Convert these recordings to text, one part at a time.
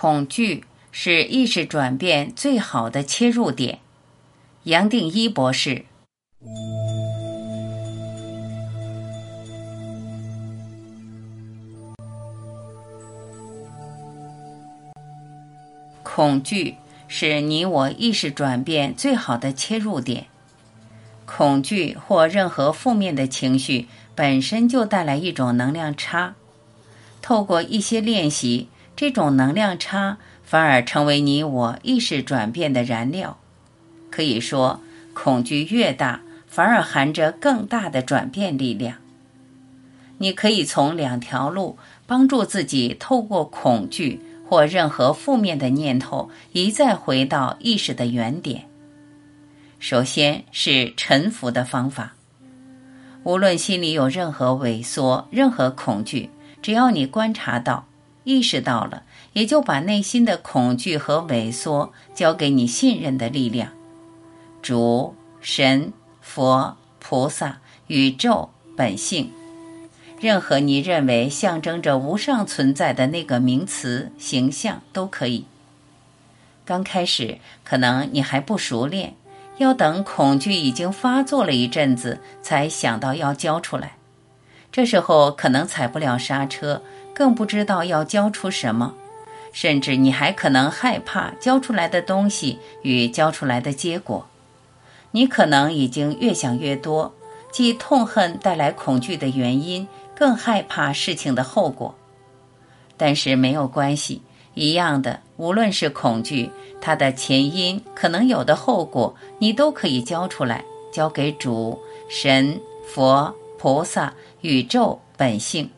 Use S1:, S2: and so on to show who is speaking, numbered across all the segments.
S1: 恐惧是意识转变最好的切入点。杨定一博士。恐惧是你我意识转变最好的切入点。恐惧或任何负面的情绪本身就带来一种能量差。透过一些练习，这种能量差反而成为你我意识转变的燃料。可以说，恐惧越大，反而含着更大的转变力量。你可以从两条路帮助自己，透过恐惧或任何负面的念头，一再回到意识的原点。首先是沉浮的方法。无论心里有任何萎缩、任何恐惧。只要你观察到、意识到了，也就把内心的恐惧和萎缩交给你信任的力量——主、神、佛、菩萨、宇宙、本性，任何你认为象征着无上存在的那个名词、形象都可以。刚开始可能你还不熟练，要等恐惧已经发作了一阵子，才想到要交出来。这时候可能踩不了刹车，更不知道要交出什么，甚至你还可能害怕交出来的东西与交出来的结果。你可能已经越想越多，既痛恨带来恐惧的原因，更害怕事情的后果。但是没有关系，一样的，无论是恐惧，它的前因可能有的后果，你都可以交出来，交给主、神、佛、菩萨。宇宙本性，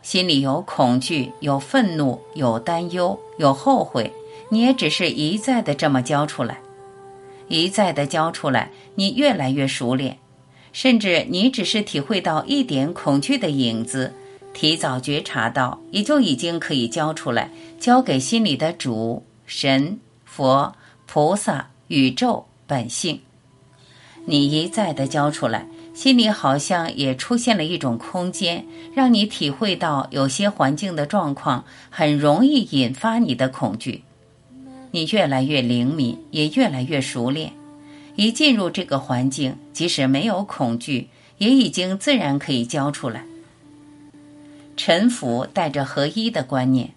S1: 心里有恐惧，有愤怒，有担忧，有后悔，你也只是一再的这么教出来，一再的教出来，你越来越熟练，甚至你只是体会到一点恐惧的影子，提早觉察到，也就已经可以教出来，交给心里的主、神、佛、菩萨、宇宙本性，你一再的教出来。心里好像也出现了一种空间，让你体会到有些环境的状况很容易引发你的恐惧。你越来越灵敏，也越来越熟练。一进入这个环境，即使没有恐惧，也已经自然可以交出来。臣服带着合一的观念，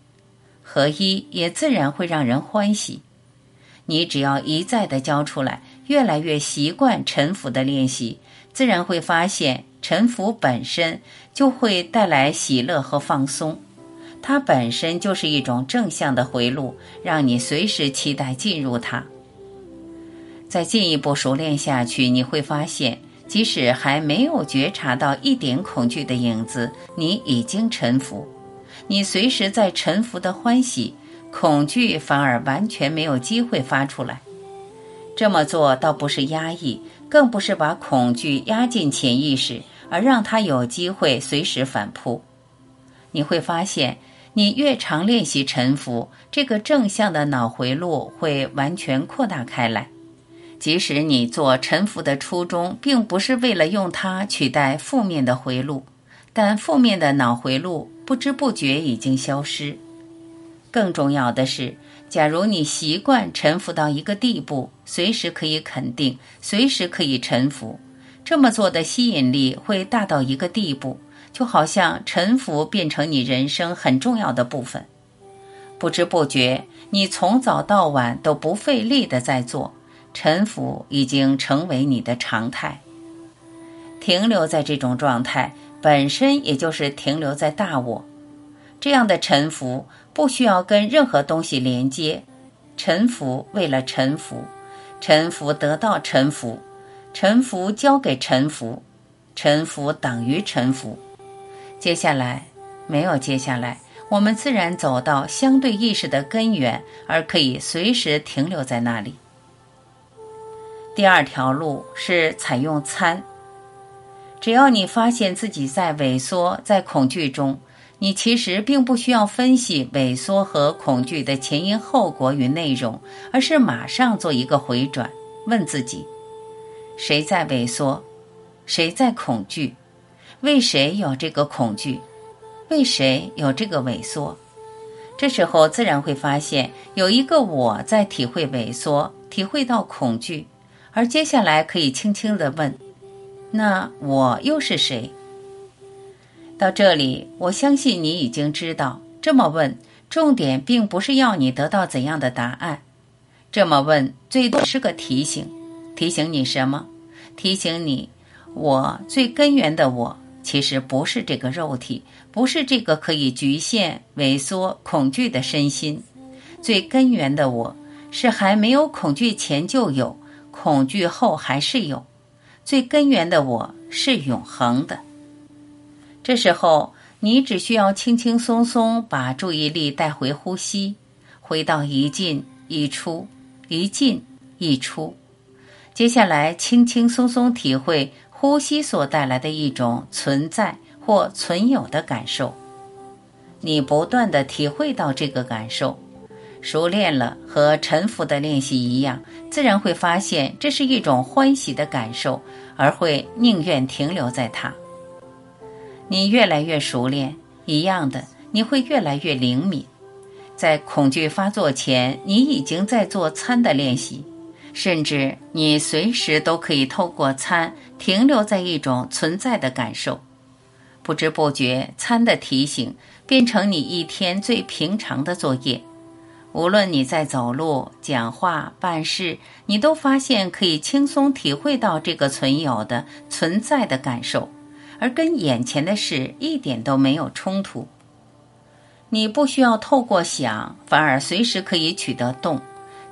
S1: 合一也自然会让人欢喜。你只要一再的交出来，越来越习惯沉浮的练习。自然会发现，沉浮本身就会带来喜乐和放松，它本身就是一种正向的回路，让你随时期待进入它。再进一步熟练下去，你会发现，即使还没有觉察到一点恐惧的影子，你已经沉浮，你随时在沉浮的欢喜，恐惧反而完全没有机会发出来。这么做倒不是压抑。更不是把恐惧压进潜意识，而让它有机会随时反扑。你会发现，你越常练习沉浮，这个正向的脑回路会完全扩大开来。即使你做沉浮的初衷，并不是为了用它取代负面的回路，但负面的脑回路不知不觉已经消失。更重要的是。假如你习惯臣服到一个地步，随时可以肯定，随时可以臣服，这么做的吸引力会大到一个地步，就好像臣服变成你人生很重要的部分。不知不觉，你从早到晚都不费力的在做，臣服已经成为你的常态。停留在这种状态，本身也就是停留在大我。这样的臣服不需要跟任何东西连接，臣服为了臣服，臣服得到臣服，臣服交给臣服，臣服等于臣服。接下来没有接下来，我们自然走到相对意识的根源，而可以随时停留在那里。第二条路是采用参，只要你发现自己在萎缩，在恐惧中。你其实并不需要分析萎缩和恐惧的前因后果与内容，而是马上做一个回转，问自己：谁在萎缩？谁在恐惧？为谁有这个恐惧？为谁有这个萎缩？这时候自然会发现有一个我在体会萎缩，体会到恐惧，而接下来可以轻轻地问：那我又是谁？到这里，我相信你已经知道，这么问，重点并不是要你得到怎样的答案。这么问，最多是个提醒，提醒你什么？提醒你，我最根源的我。其实不是这个肉体，不是这个可以局限、萎缩、恐惧的身心。最根源的我是还没有恐惧前就有，恐惧后还是有。最根源的我是永恒的。这时候，你只需要轻轻松松把注意力带回呼吸，回到一进一出，一进一出。接下来，轻轻松松体会。呼吸所带来的一种存在或存有的感受，你不断的体会到这个感受，熟练了和沉浮的练习一样，自然会发现这是一种欢喜的感受，而会宁愿停留在它。你越来越熟练，一样的，你会越来越灵敏。在恐惧发作前，你已经在做参的练习。甚至你随时都可以透过参停留在一种存在的感受，不知不觉参的提醒变成你一天最平常的作业。无论你在走路、讲话、办事，你都发现可以轻松体会到这个存有的存在的感受，而跟眼前的事一点都没有冲突。你不需要透过想，反而随时可以取得动。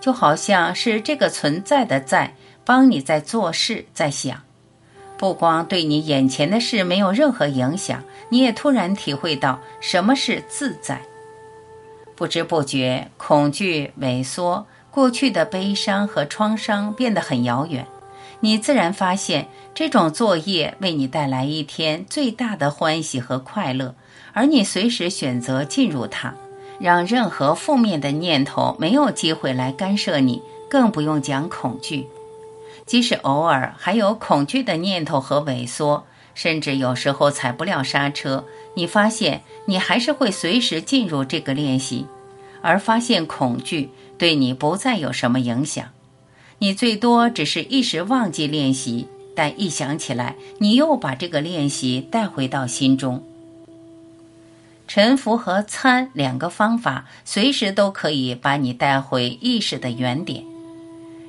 S1: 就好像是这个存在的在帮你在做事，在想，不光对你眼前的事没有任何影响，你也突然体会到什么是自在。不知不觉，恐惧、萎缩、过去的悲伤和创伤变得很遥远，你自然发现这种作业为你带来一天最大的欢喜和快乐，而你随时选择进入它。让任何负面的念头没有机会来干涉你，更不用讲恐惧。即使偶尔还有恐惧的念头和萎缩，甚至有时候踩不了刹车，你发现你还是会随时进入这个练习，而发现恐惧对你不再有什么影响。你最多只是一时忘记练习，但一想起来，你又把这个练习带回到心中。沉浮和参两个方法，随时都可以把你带回意识的原点。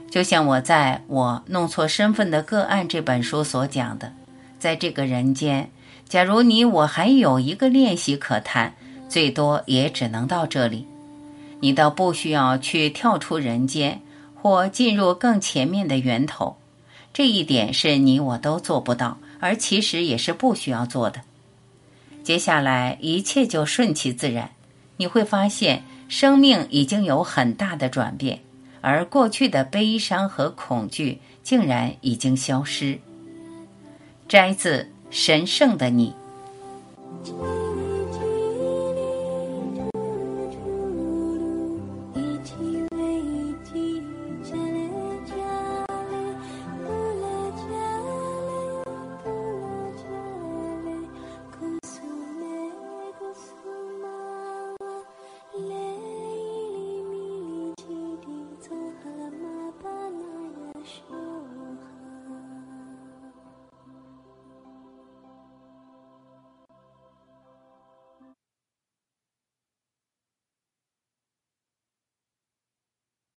S1: 就像我在我弄错身份的个案这本书所讲的，在这个人间，假如你我还有一个练习可谈，最多也只能到这里。你倒不需要去跳出人间，或进入更前面的源头。这一点是你我都做不到，而其实也是不需要做的。接下来一切就顺其自然，你会发现生命已经有很大的转变，而过去的悲伤和恐惧竟然已经消失。摘自《神圣的你》。